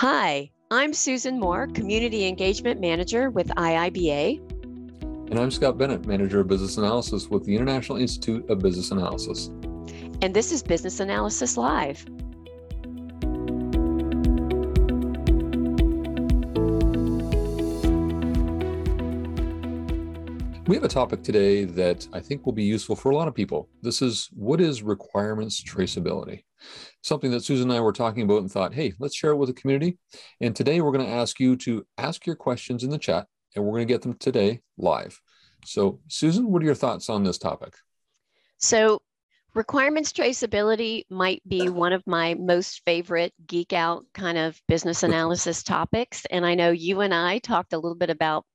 Hi, I'm Susan Moore, Community Engagement Manager with IIBA. And I'm Scott Bennett, Manager of Business Analysis with the International Institute of Business Analysis. And this is Business Analysis Live. We have a topic today that I think will be useful for a lot of people. This is what is requirements traceability? Something that Susan and I were talking about and thought, hey, let's share it with the community. And today we're going to ask you to ask your questions in the chat, and we're going to get them today live. So, Susan, what are your thoughts on this topic? So, requirements traceability might be one of my most favorite geek out kind of business analysis topics. And I know you and I talked a little bit about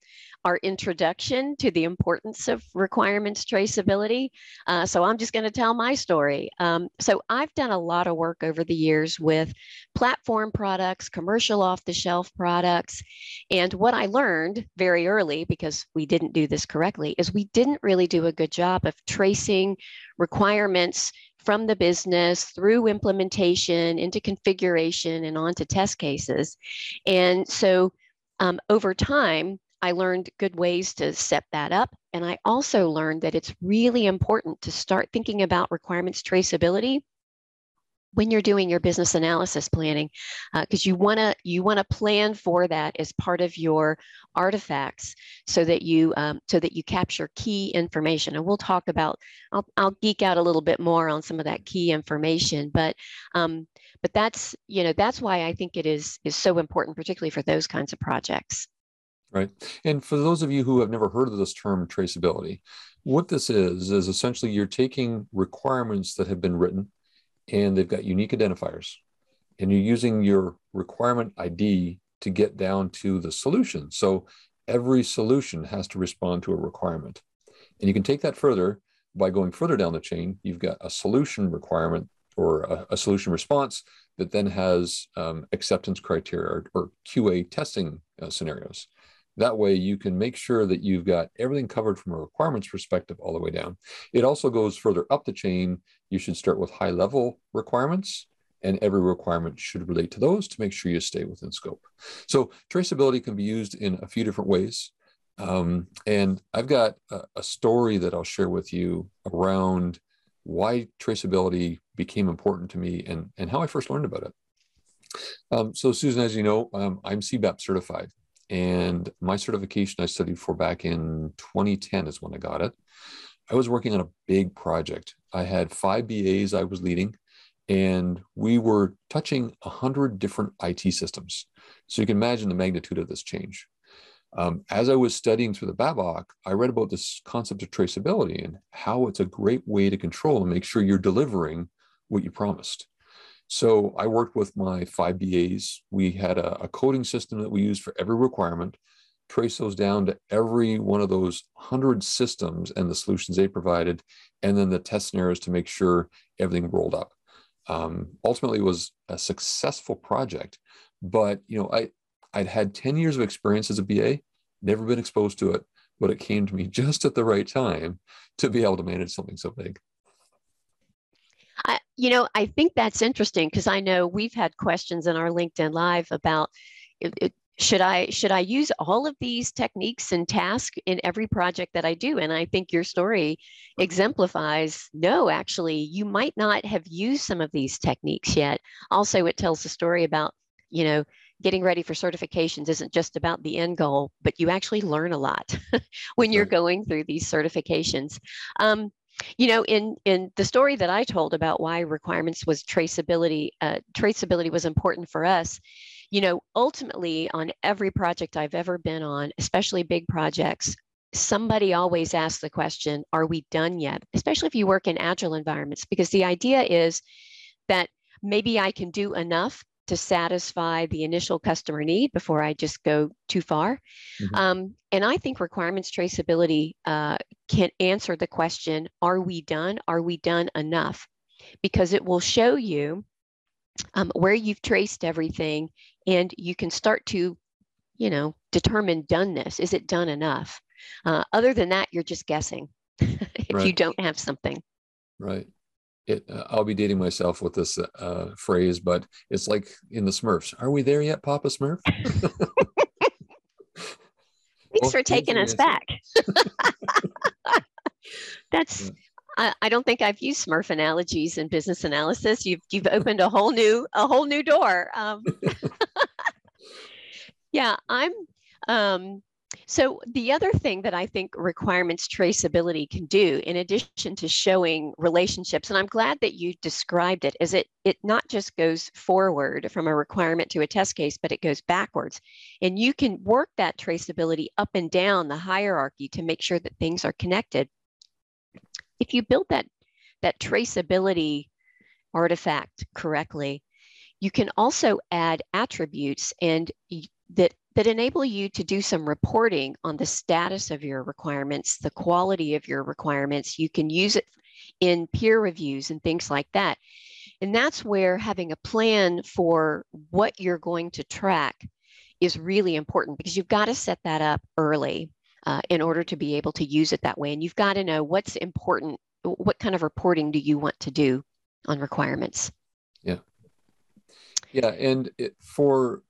our introduction to the importance of requirements traceability. Uh, so I'm just going to tell my story. Um, so I've done a lot of work over the years with platform products, commercial off the shelf products. And what I learned very early, because we didn't do this correctly, is we didn't really do a good job of tracing requirements from the business through implementation into configuration and onto test cases. And so um, over time, I learned good ways to set that up. And I also learned that it's really important to start thinking about requirements traceability when you're doing your business analysis planning because uh, you want to you want to plan for that as part of your artifacts so that you um, so that you capture key information and we'll talk about I'll, I'll geek out a little bit more on some of that key information but um, but that's you know that's why i think it is is so important particularly for those kinds of projects Right. And for those of you who have never heard of this term traceability, what this is, is essentially you're taking requirements that have been written and they've got unique identifiers, and you're using your requirement ID to get down to the solution. So every solution has to respond to a requirement. And you can take that further by going further down the chain. You've got a solution requirement or a, a solution response that then has um, acceptance criteria or, or QA testing uh, scenarios. That way you can make sure that you've got everything covered from a requirements perspective all the way down. It also goes further up the chain. You should start with high level requirements and every requirement should relate to those to make sure you stay within scope. So traceability can be used in a few different ways. Um, and I've got a, a, story that I'll share with you around why traceability became important to me and, and how I first learned about it. Um, so Susan, as you know, um, I'm CBAP certified. And my certification I studied for back in 2010 is when I got it. I was working on a big project. I had five BAs I was leading, and we were touching 100 different IT systems. So you can imagine the magnitude of this change. Um, as I was studying through the BABOK, I read about this concept of traceability and how it's a great way to control and make sure you're delivering what you promised. So I worked with my five BAs. We had a, a coding system that we used for every requirement, trace those down to every one of those 100 systems and the solutions they provided, and then the test scenarios to make sure everything rolled up. Um, ultimately, it was a successful project, but you know, I I'd had 10 years of experience as a BA, never been exposed to it, but it came to me just at the right time to be able to manage something so big. You know, I think that's interesting because I know we've had questions in our LinkedIn Live about it, it, should I should I use all of these techniques and tasks in every project that I do? And I think your story exemplifies no, actually, you might not have used some of these techniques yet. Also, it tells the story about you know getting ready for certifications isn't just about the end goal, but you actually learn a lot when you're going through these certifications. Um, you know in in the story that i told about why requirements was traceability uh, traceability was important for us you know ultimately on every project i've ever been on especially big projects somebody always asks the question are we done yet? Especially if you work in agile environments because the idea is that maybe i can do enough to satisfy the initial customer need before I just go too far. Mm-hmm. Um, and I think requirements traceability uh, can answer the question Are we done? Are we done enough? Because it will show you um, where you've traced everything and you can start to, you know, determine doneness. Is it done enough? Uh, other than that, you're just guessing if right. you don't have something. Right. It, uh, I'll be dating myself with this uh, phrase, but it's like in the Smurfs. Are we there yet, Papa Smurf? Thanks well, for taking us back. That's. Yeah. I, I don't think I've used Smurf analogies in business analysis. You've you've opened a whole new a whole new door. Um, yeah, I'm. Um, so the other thing that I think requirements traceability can do, in addition to showing relationships, and I'm glad that you described it, is it it not just goes forward from a requirement to a test case, but it goes backwards. And you can work that traceability up and down the hierarchy to make sure that things are connected. If you build that that traceability artifact correctly, you can also add attributes and that that enable you to do some reporting on the status of your requirements, the quality of your requirements. You can use it in peer reviews and things like that. And that's where having a plan for what you're going to track is really important because you've got to set that up early uh, in order to be able to use it that way. And you've got to know what's important, what kind of reporting do you want to do on requirements. Yeah. Yeah. And it, for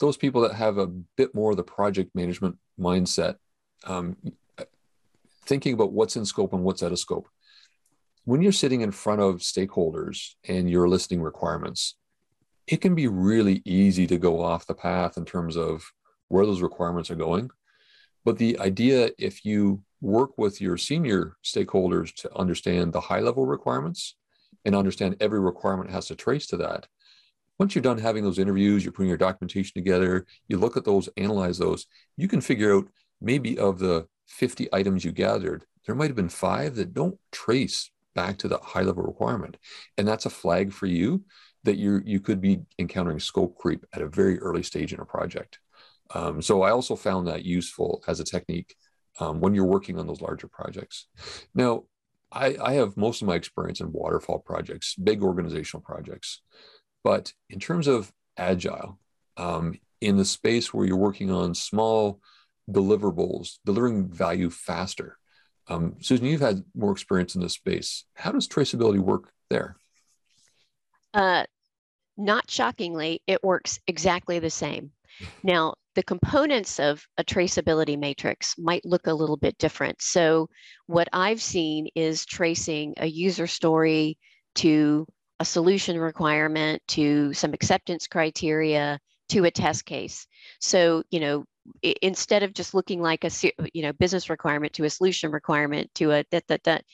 those people that have a bit more of the project management mindset, um, thinking about what's in scope and what's out of scope. When you're sitting in front of stakeholders and you're listing requirements, it can be really easy to go off the path in terms of where those requirements are going. But the idea, if you work with your senior stakeholders to understand the high level requirements and understand every requirement has to trace to that, once you're done having those interviews, you're putting your documentation together, you look at those, analyze those, you can figure out maybe of the 50 items you gathered, there might have been five that don't trace back to the high level requirement. And that's a flag for you that you you could be encountering scope creep at a very early stage in a project. Um, so I also found that useful as a technique um, when you're working on those larger projects. Now, I, I have most of my experience in waterfall projects, big organizational projects. But in terms of agile, um, in the space where you're working on small deliverables, delivering value faster, um, Susan, you've had more experience in this space. How does traceability work there? Uh, not shockingly, it works exactly the same. Now, the components of a traceability matrix might look a little bit different. So, what I've seen is tracing a user story to a solution requirement to some acceptance criteria to a test case. So, you know, instead of just looking like a you know business requirement to a solution requirement to a that that that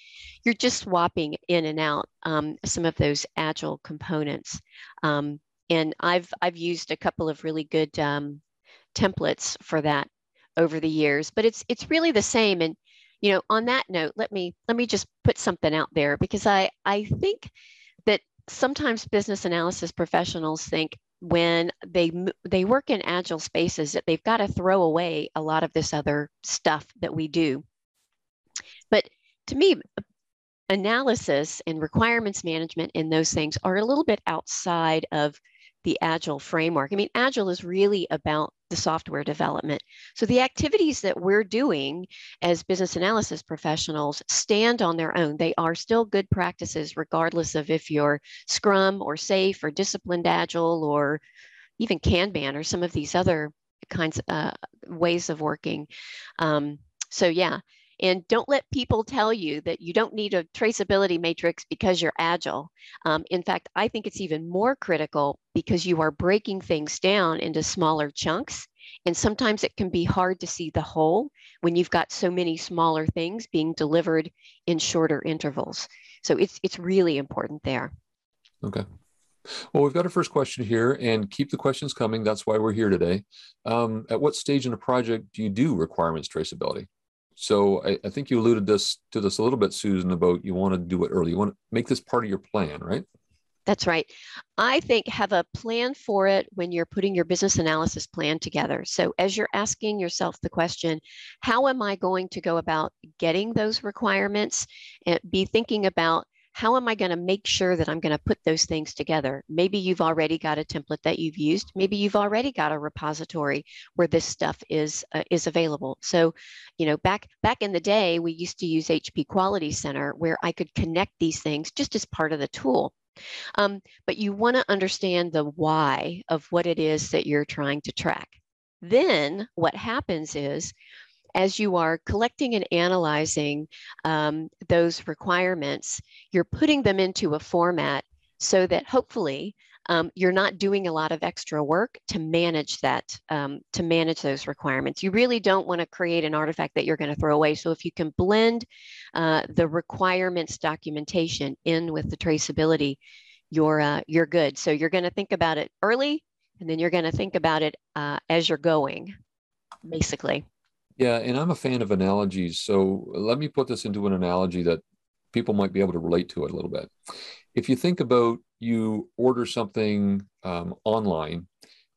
you're just swapping in and out um, some of those agile components um, and i've i've used a couple of really good um, templates for that over the years but it's it's really the same and you know on that note let me let me just put something out there because i i think sometimes business analysis professionals think when they they work in agile spaces that they've got to throw away a lot of this other stuff that we do. But to me, analysis and requirements management and those things are a little bit outside of the agile framework. I mean, agile is really about the software development. So the activities that we're doing as business analysis professionals stand on their own. They are still good practices, regardless of if you're Scrum or SAFe or disciplined agile or even Kanban or some of these other kinds of uh, ways of working. Um, so yeah, and don't let people tell you that you don't need a traceability matrix because you're agile. Um, in fact, I think it's even more critical because you are breaking things down into smaller chunks. And sometimes it can be hard to see the whole when you've got so many smaller things being delivered in shorter intervals. So it's it's really important there. Okay. Well, we've got our first question here, and keep the questions coming. That's why we're here today. Um, at what stage in a project do you do requirements traceability? So I, I, think you alluded this to this a little bit, Susan, about you want to do it early. You want to make this part of your plan, right? That's right. I think have a plan for it when you're putting your business analysis plan together. So as you're asking yourself the question, how am I going to go about getting those requirements? And be thinking about how am I going to make sure that I'm going to put those things together? Maybe you've already got a template that you've used. Maybe you've already got a repository where this stuff is uh, is available. So, you know, back back in the day, we used to use HP Quality Center where I could connect these things just as part of the tool. Um, but you want to understand the why of what it is that you're trying to track. Then what happens is as you are collecting and analyzing um, those requirements, you're putting them into a format so that hopefully um, you're not doing a lot of extra work to manage that, um, to manage those requirements. You really don't want to create an artifact that you're going to throw away. So if you can blend uh, the requirements documentation in with the traceability, you're, uh, you're good. So you're going to think about it early, and then you're going to think about it uh, as you're going, basically. Yeah, and I'm a fan of analogies. So let me put this into an analogy that people might be able to relate to it a little bit. If you think about you order something um, online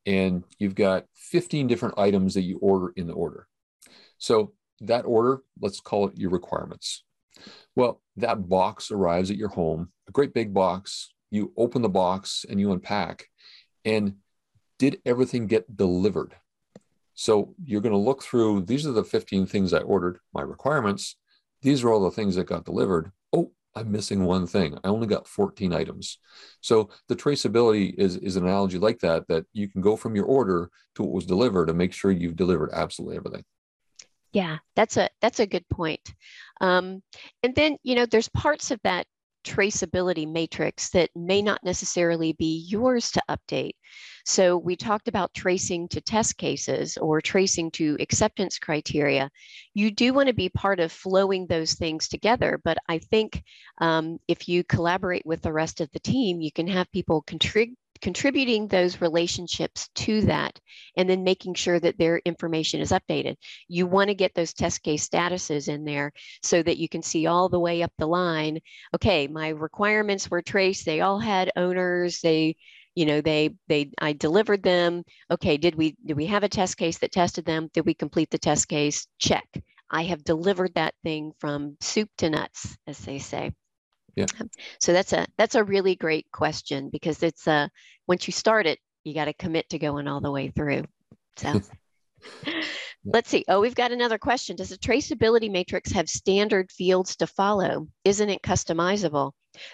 and you've got 15 different items that you order in the order. So that order, let's call it your requirements. Well, that box arrives at your home, a great big box. You open the box and you unpack. And did everything get delivered? So you're going to look through these are the 15 things I ordered, my requirements. These are all the things that got delivered. Oh, I'm missing one thing. I only got 14 items. So the traceability is, is an analogy like that, that you can go from your order to what was delivered and make sure you've delivered absolutely everything. Yeah, that's a that's a good point. Um, and then you know, there's parts of that traceability matrix that may not necessarily be yours to update. So we talked about tracing to test cases or tracing to acceptance criteria. You do want to be part of flowing those things together, but I think um, if you collaborate with the rest of the team, you can have people contribute contributing those relationships to that and then making sure that their information is updated. You want to get those test case statuses in there so that you can see all the way up the line. Okay, my requirements were traced. They all had owners. They, you know, they they I delivered them. Okay, did we did we have a test case that tested them? Did we complete the test case? Check. I have delivered that thing from soup to nuts, as they say. Yeah. Um, so that's a that's a really great question because it's a uh, once you start it, you got to commit to going all the way through. So let's see. Oh, we've got another question. Does a traceability matrix have standard fields to follow? Isn't it customizable?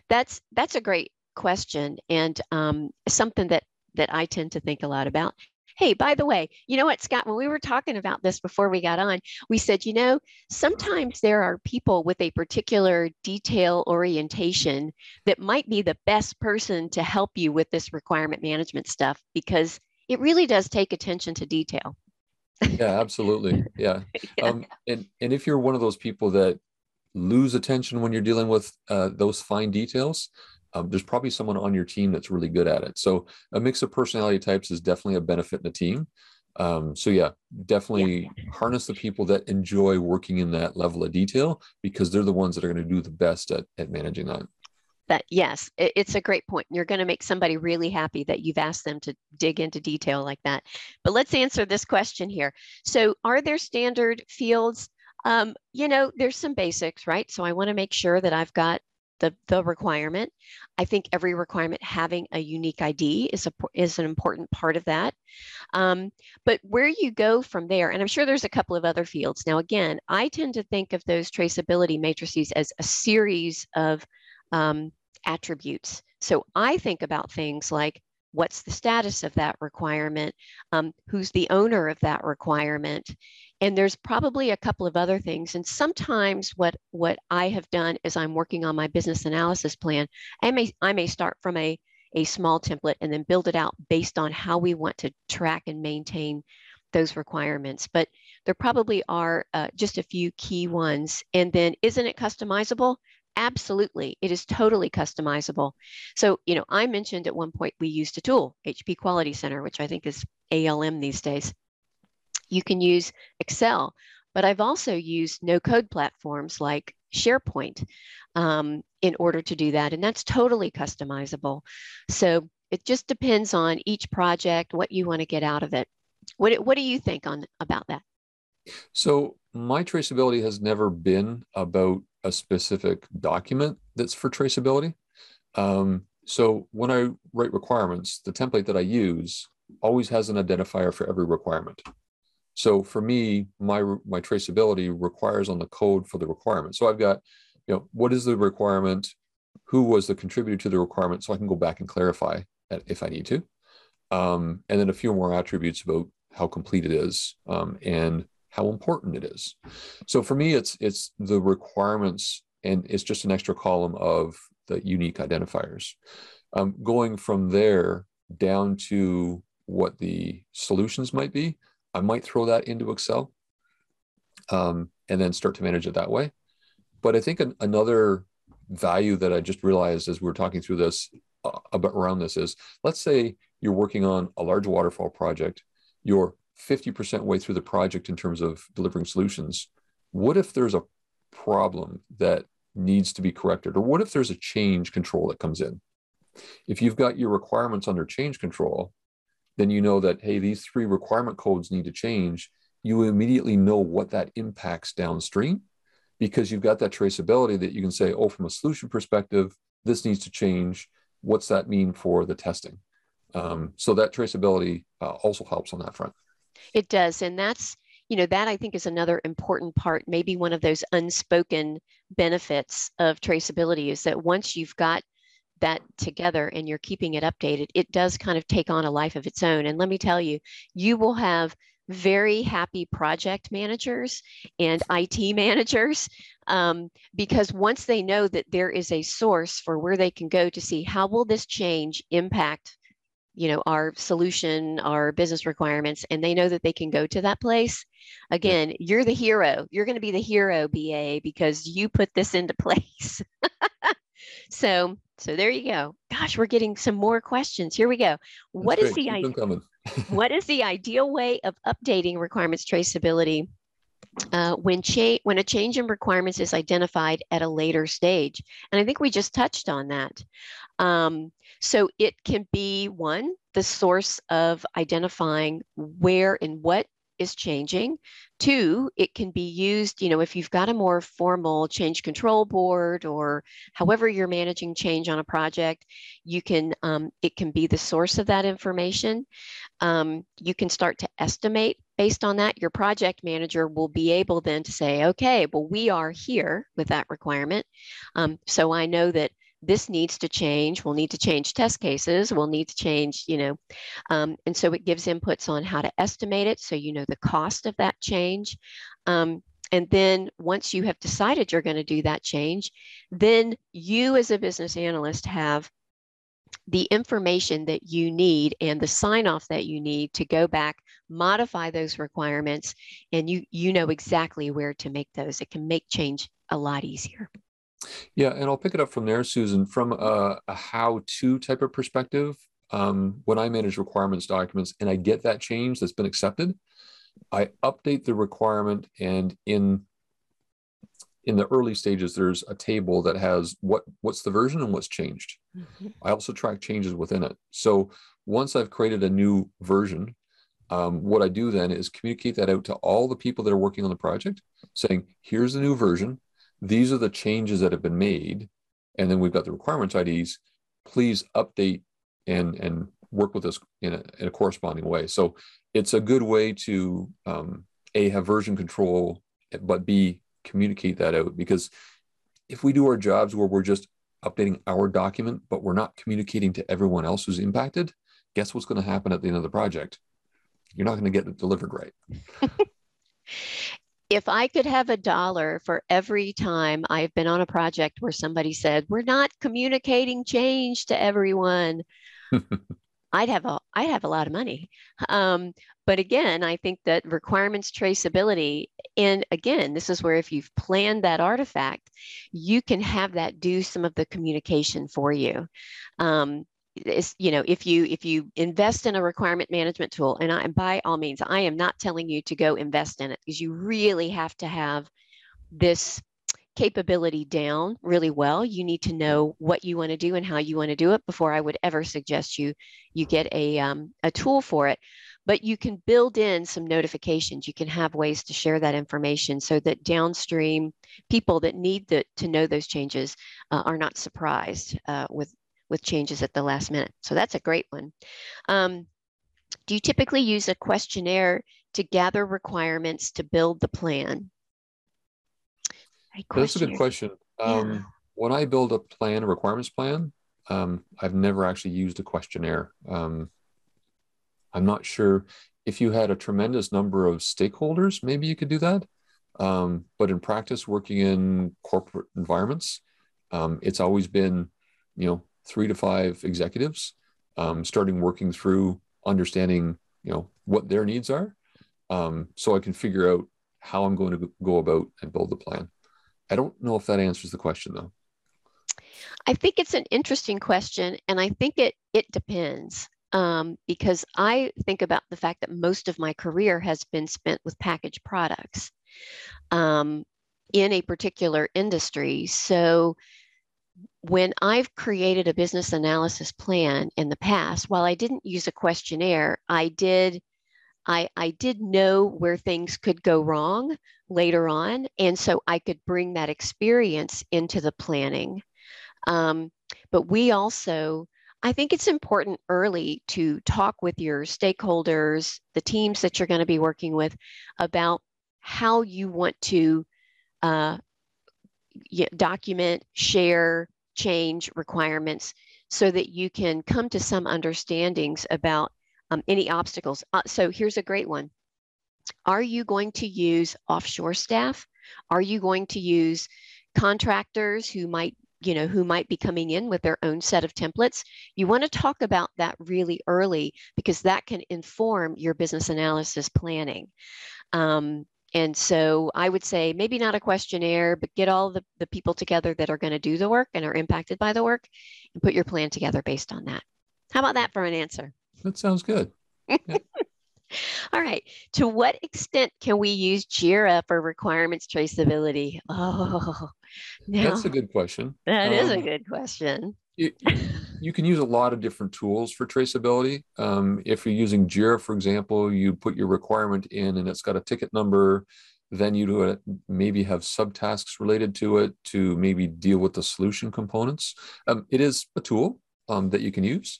That's that's a great question and um, something that that I tend to think a lot about. Hey, by the way, you know what, Scott, when we were talking about this before we got on, we said, you know, sometimes there are people with a particular detail orientation that might be the best person to help you with this requirement management stuff because it really does take attention to detail. yeah, absolutely. Yeah. yeah. Um, and, and if you're one of those people that lose attention when you're dealing with uh, those fine details, um, there's probably someone on your team that's really good at it. So a mix of personality types is definitely a benefit in a team. Um, so yeah, definitely yeah. harness the people that enjoy working in that level of detail because they're the ones that are going to do the best at, at managing that. That yes, it, it's a great point. You're going to make somebody really happy that you've asked them to dig into detail like that. But let's answer this question here. So are there standard fields? Um, you know, there's some basics, right? So I want to make sure that I've got the, the requirement. I think every requirement having a unique ID is, a, is an important part of that. Um, but where you go from there, and I'm sure there's a couple of other fields. Now, again, I tend to think of those traceability matrices as a series of um, attributes. So I think about things like what's the status of that requirement, um, who's the owner of that requirement, and there's probably a couple of other things. And sometimes what, what I have done is I'm working on my business analysis plan. I may, I may start from a, a small template and then build it out based on how we want to track and maintain those requirements. But there probably are uh, just a few key ones. And then isn't it customizable? Absolutely, it is totally customizable. So, you know, I mentioned at one point we used a tool, HP Quality Center, which I think is ALM these days. You can use Excel, but I've also used no code platforms like SharePoint um, in order to do that. And that's totally customizable. So it just depends on each project, what you want to get out of it. What, what do you think on about that? So my traceability has never been about a specific document that's for traceability. Um, so when I write requirements, the template that I use always has an identifier for every requirement. So for me, my my traceability requires on the code for the requirement. So I've got, you know, what is the requirement? Who was the contributor to the requirement? So I can go back and clarify if I need to. Um, and then a few more attributes about how complete it is um, and how important it is. So for me, it's it's the requirements, and it's just an extra column of the unique identifiers. Um, going from there down to what the solutions might be, I might throw that into Excel um, and then start to manage it that way. But I think an, another value that I just realized as we were talking through this uh, about around this is let's say you're working on a large waterfall project, you're 50% way through the project in terms of delivering solutions. What if there's a problem that needs to be corrected? Or what if there's a change control that comes in? If you've got your requirements under change control, then you know that, hey, these three requirement codes need to change. You immediately know what that impacts downstream because you've got that traceability that you can say, oh, from a solution perspective, this needs to change. What's that mean for the testing? Um, so that traceability uh, also helps on that front. It does. And that's, you know, that I think is another important part, maybe one of those unspoken benefits of traceability is that once you've got that together and you're keeping it updated, it does kind of take on a life of its own. And let me tell you, you will have very happy project managers and IT managers um, because once they know that there is a source for where they can go to see how will this change impact you know our solution our business requirements and they know that they can go to that place again yeah. you're the hero you're going to be the hero ba because you put this into place so so there you go. Gosh we're getting some more questions. Here we go. What is the idea what is the ideal way of updating requirements traceability uh, when, cha- when a change in requirements is identified at a later stage. And I think we just touched on that. Um, so it can be one, the source of identifying where and what is changing. Two, it can be used, you know, if you've got a more formal change control board or however you're managing change on a project, you can, um, it can be the source of that information. Um, you can start to estimate based on that. Your project manager will be able then to say, okay, well, we are here with that requirement. Um, so I know that this needs to change. We'll need to change test cases. We'll need to change, you know, um, and so it gives inputs on how to estimate it. So you know the cost of that change. Um, and then once you have decided you're going to do that change, then you as a business analyst have the information that you need and the sign off that you need to go back modify those requirements and you you know exactly where to make those it can make change a lot easier yeah, and I'll pick it up from there, Susan. From a, a how-to type of perspective, um, when I manage requirements documents and I get that change that's been accepted, I update the requirement, and in in the early stages, there's a table that has what what's the version and what's changed. Mm-hmm. I also track changes within it. So once I've created a new version, um, what I do then is communicate that out to all the people that are working on the project, saying, "Here's the new version these are the changes that have been made and then we've got the requirements ids please update and and work with us in a, in a corresponding way. So it's a good way to um, a have version control but b communicate that out. Because if we do our jobs where we're just updating our document but we're not communicating to everyone else who's impacted guess what's going to happen at the end of the project? You're not going to get it delivered right if I could have a dollar for every time I've been on a project where somebody said, we're not communicating change to everyone, I'd have a I'd have a lot of money. Um, but again, I think that requirements traceability, and again, this is where if you've planned that artifact, you can have that do some of the communication for you. Um, is you know if you if you invest in a requirement management tool and, I, by all means i am not telling you to go invest in it because you really have to have this capability down really well you need to know what you want to do and how you want to do it before i would ever suggest you you get a um, a tool for it but you can build in some notifications. You can have ways to share that information so that downstream people that need the, to know those changes uh, are not surprised uh, with, with changes at the last minute. So that's a great one. Um, do you typically use a questionnaire to gather requirements to build the plan? That's a good question. Um, yeah. When I build a plan, a requirements plan, um, I've never actually used a questionnaire. Um, I'm not sure if you had a tremendous number of stakeholders, maybe you could do that. Um, but in practice, working in corporate environments, um, it's always been, you know, three to five executives, um, starting working through understanding, you know, what their needs are, um, so I can figure out how I'm going to go about and build the plan. I don't know if that answers the question though. I think it's an interesting question, and I think it it depends um, because I think about the fact that most of my career has been spent with packaged products um, in a particular industry. So when I've created a business analysis plan in the past, while I didn't use a questionnaire, I did I, I did know where things could go wrong later on. And so I could bring that experience into the planning. Um, but we also, I think it's important early to talk with your stakeholders, the teams that you're going to be working with, about how you want to uh, document, share, change requirements so that you can come to some understandings about um, any obstacles. Uh, so here's a great one. Are you going to use offshore staff? Are you going to use contractors who might you know who might be coming in with their own set of templates you want to talk about that really early because that can inform your business analysis planning um, and so i would say maybe not a questionnaire but get all the, the people together that are going to do the work and are impacted by the work and put your plan together based on that how about that for an answer that sounds good. Yeah. All right. To what extent can we use JIRA for requirements traceability? Oh, now, that's a good question. That um, is a um, good question. You, can use a lot of different tools for traceability. Um, if you're using JIRA, for example, you put your requirement in and it's got a ticket number. Then you do it, maybe have subtasks related to it to maybe deal with the solution components. Um, it is a tool um, that you can use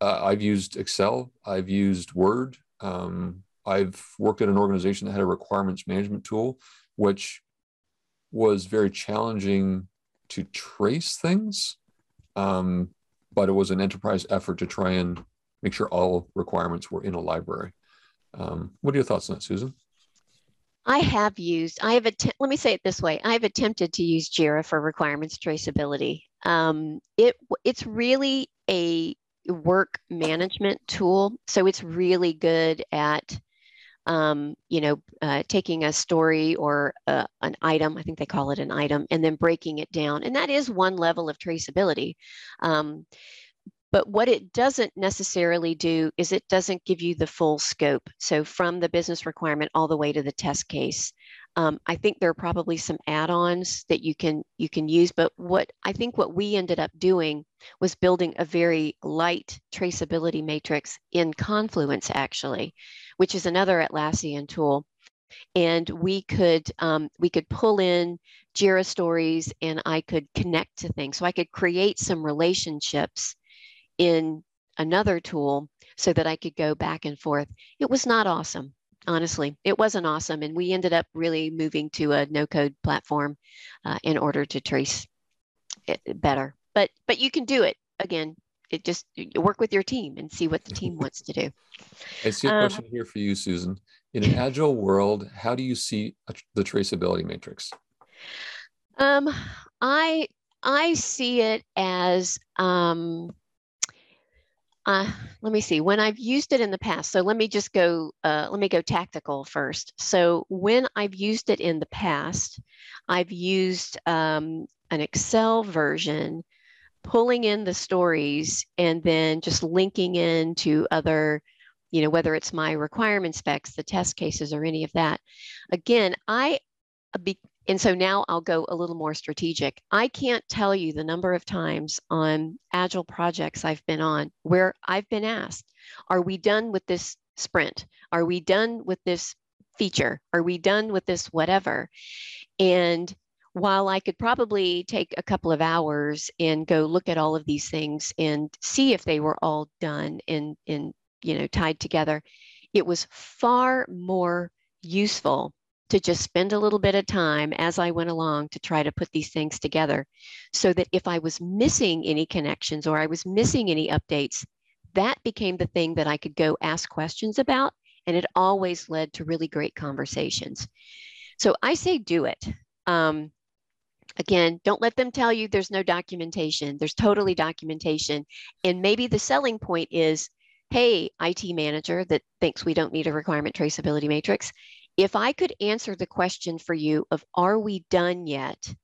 uh, I've used Excel, I've used Word. Um, I've worked at an organization that had a requirements management tool, which was very challenging to trace things. Um, but it was an enterprise effort to try and make sure all requirements were in a library. Um, what are your thoughts on that, Susan? I have used, I have, att- let me say it this way. I've attempted to use JIRA for requirements traceability. Um, it, it's really a work management tool. So it's really good at, um, you know, uh, taking a story or uh, an item, I think they call it an item, and then breaking it down. And that is one level of traceability. Um, but what it doesn't necessarily do is it doesn't give you the full scope. So from the business requirement all the way to the test case. Um, I think there are probably some add-ons that you can you can use, but what I think what we ended up doing was building a very light traceability matrix in Confluence actually, which is another Atlassian tool. And we could um, we could pull in Jira stories, and I could connect to things. So I could create some relationships in another tool so that I could go back and forth. It was not awesome honestly it wasn't awesome and we ended up really moving to a no code platform uh, in order to trace it better. But but you can do it. Again it just work with your team and see what the team wants to do. I see a um, question here for you susan. In an agile world how do you see the traceability matrix? Um i i see it as um uh, let me see when I've used it in the past. So let me just go, uh, let me go tactical first. So when I've used it in the past, I've used um, an Excel version, pulling in the stories and then just linking in to other, you know, whether it's my requirement specs, the test cases or any of that. Again, I, be, and so now I'll go a little more strategic. I can't tell you the number of times on agile projects I've been on where I've been asked, are we done with this sprint? Are we done with this feature? Are we done with this whatever? And while I could probably take a couple of hours and go look at all of these things and see if they were all done and, and you know tied together, it was far more useful to just spend a little bit of time as I went along to try to put these things together so that if I was missing any connections or I was missing any updates, that became the thing that I could go ask questions about. And it always led to really great conversations. So I say do it. Um, again, don't let them tell you there's no documentation. There's totally documentation. And maybe the selling point is hey, IT manager that thinks we don't need a requirement traceability matrix, if I could answer the question for you of are we done yet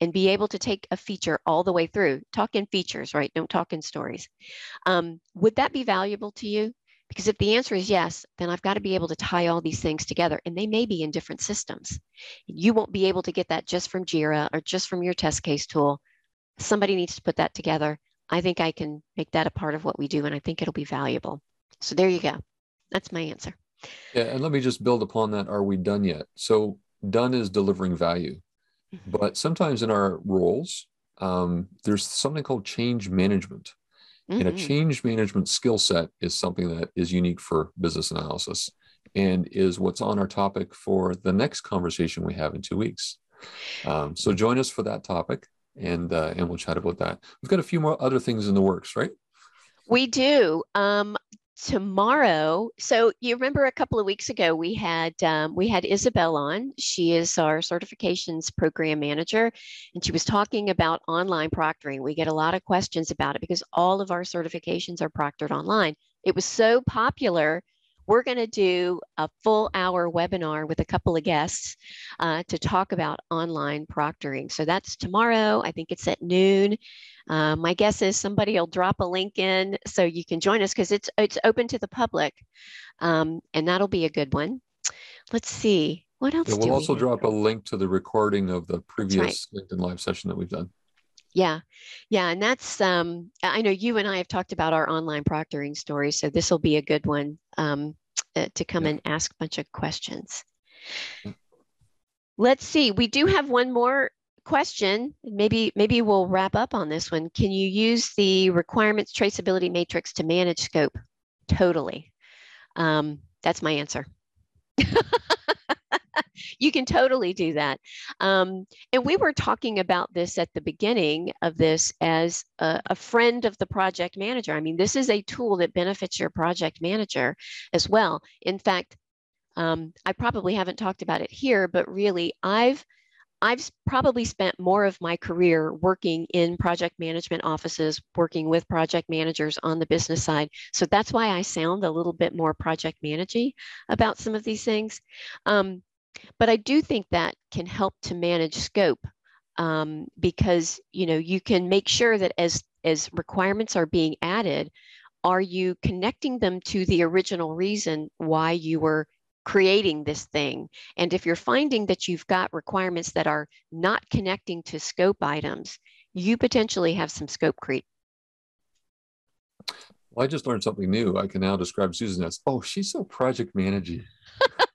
and be able to take a feature all the way through, talk in features, right? Don't talk in stories. Um, would that be valuable to you? Because if the answer is yes, then I've got to be able to tie all these things together and they may be in different systems. You won't be able to get that just from JIRA or just from your test case tool. Somebody needs to put that together. I think I can make that a part of what we do and I think it'll be valuable. So there you go. That's my answer. Yeah, and let me just build upon that. Are we done yet? So done is delivering value, mm-hmm. but sometimes in our roles, um, there's something called change management. Mm-hmm. And a mm-hmm. change management skill set is something that is unique for business analysis and is what's on our topic for the next conversation we have in two weeks. Um, so join us for that topic and uh, and we'll chat about that. We've got a few more other things in the works, right? We do. Um, tomorrow. So you remember a couple of weeks ago we had um, we had isabel on. She is our certifications program manager and she was talking about online proctoring. We get a lot of questions about it because all of our certifications are proctored online. It was so popular we're going to do a full hour webinar with a couple of guests uh, to talk about online proctoring so that's tomorrow i think it's at noon uh, my guess is somebody will drop a link in so you can join us because it's it's open to the public, um, and that'll be a good one. Let's see what else. Yeah, we'll also drop a link to the recording of the previous right. LinkedIn live session that we've done. Yeah, yeah, and that's um, I know you and I have talked about our online proctoring story, so this will be a good one um, uh, to come yeah. and ask a bunch of questions. Let's see. We do have one more question, maybe maybe we'll wrap up on this one. Can you use the requirements traceability matrix to manage scope? Totally. Um, that's my answer. you can totally do that. Um, and we were talking about this at the beginning of this as a, a, friend of the project manager. I mean, this is a tool that benefits your project manager as well. In fact, um, I probably haven't talked about it here, but really, I've I've probably spent more of my career working in project management offices, working with project managers on the business side. So that's why I sound a little bit more project managey about some of these things. Um, but I do think that can help to manage scope um, because you know you can make sure that as as requirements are being added, are you connecting them to the original reason why you were creating this thing. And if you're finding that you've got requirements that are not connecting to scope items, you potentially have some scope creep. Well, I just learned something new. I can now describe Susan as, oh, she's so project managing.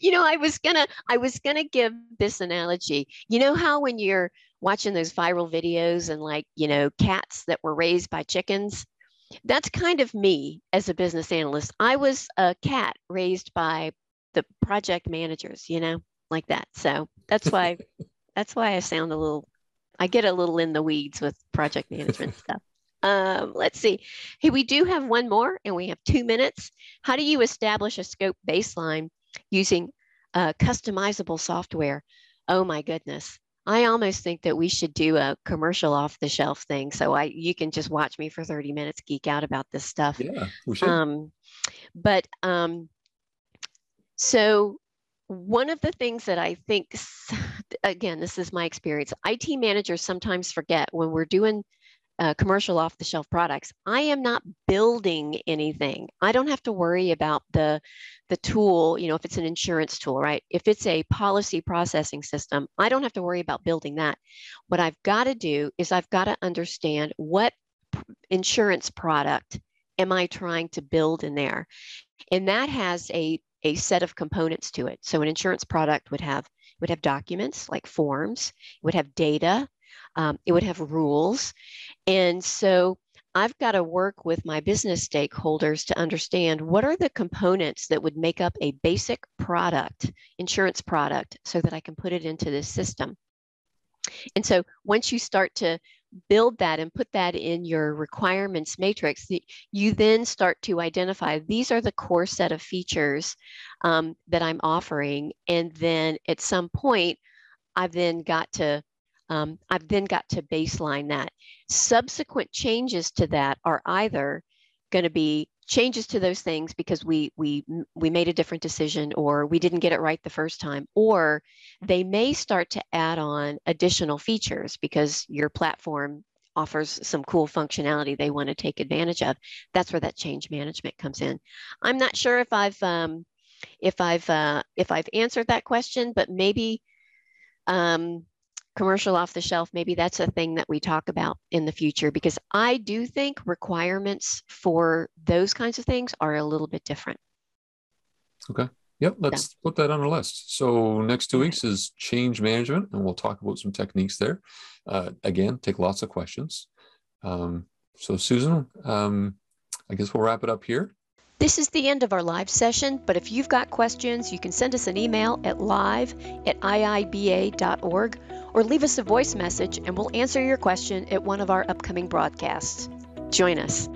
you know, I was gonna, I was gonna give this analogy. You know how when you're watching those viral videos and like, you know, cats that were raised by chickens, that's kind of me as a business analyst. I was a cat raised by the project managers, you know, like that. So that's why that's why I sound a little I get a little in the weeds with project management stuff. Um, let's see. Hey, we do have one more and we have two minutes. How do you establish a scope baseline using uh, customizable software? Oh my goodness. I almost think that we should do a commercial off the shelf thing. So I you can just watch me for 30 minutes geek out about this stuff. Yeah, we should. Um, but um, so one of the things that I think, again, this is my experience, IT managers sometimes forget when we're doing uh, commercial off the shelf products. I am not building anything. I don't have to worry about the, the tool, you know, if it's an insurance tool, right? If it's a policy processing system, I don't have to worry about building that. What I've got to do is I've got to understand what insurance product am I trying to build in there? And that has a, a set of components to it. So an insurance product would have would have documents like forms, it would have data, um, it would have rules. And so I've got to work with my business stakeholders to understand what are the components that would make up a basic product, insurance product, so that I can put it into this system. And so once you start to build that and put that in your requirements matrix, you then start to identify these are the core set of features um, that I'm offering. And then at some point, I've then got to um, I've then got to baseline that. Subsequent changes to that are either going to be changes to those things because we we we made a different decision or we didn't get it right the first time or they may start to add on additional features because your platform offers some cool functionality they want to take advantage of that's where that change management comes in i'm not sure if i've um, if i've uh, if i've answered that question but maybe um, commercial off the shelf, maybe that's a thing that we talk about in the future because I do think requirements for those kinds of things are a little bit different. Okay. Yep, let's yeah. put that on our list. So next two weeks is change management, and we'll talk about some techniques there. Uh, again, take lots of questions. Um, so Susan, um, I guess we'll wrap it up here. This is the end of our live session, but if you've got questions, you can send us an email at live at iiba.org or leave us a voice message and we'll answer your question at one of our upcoming broadcasts. Join us.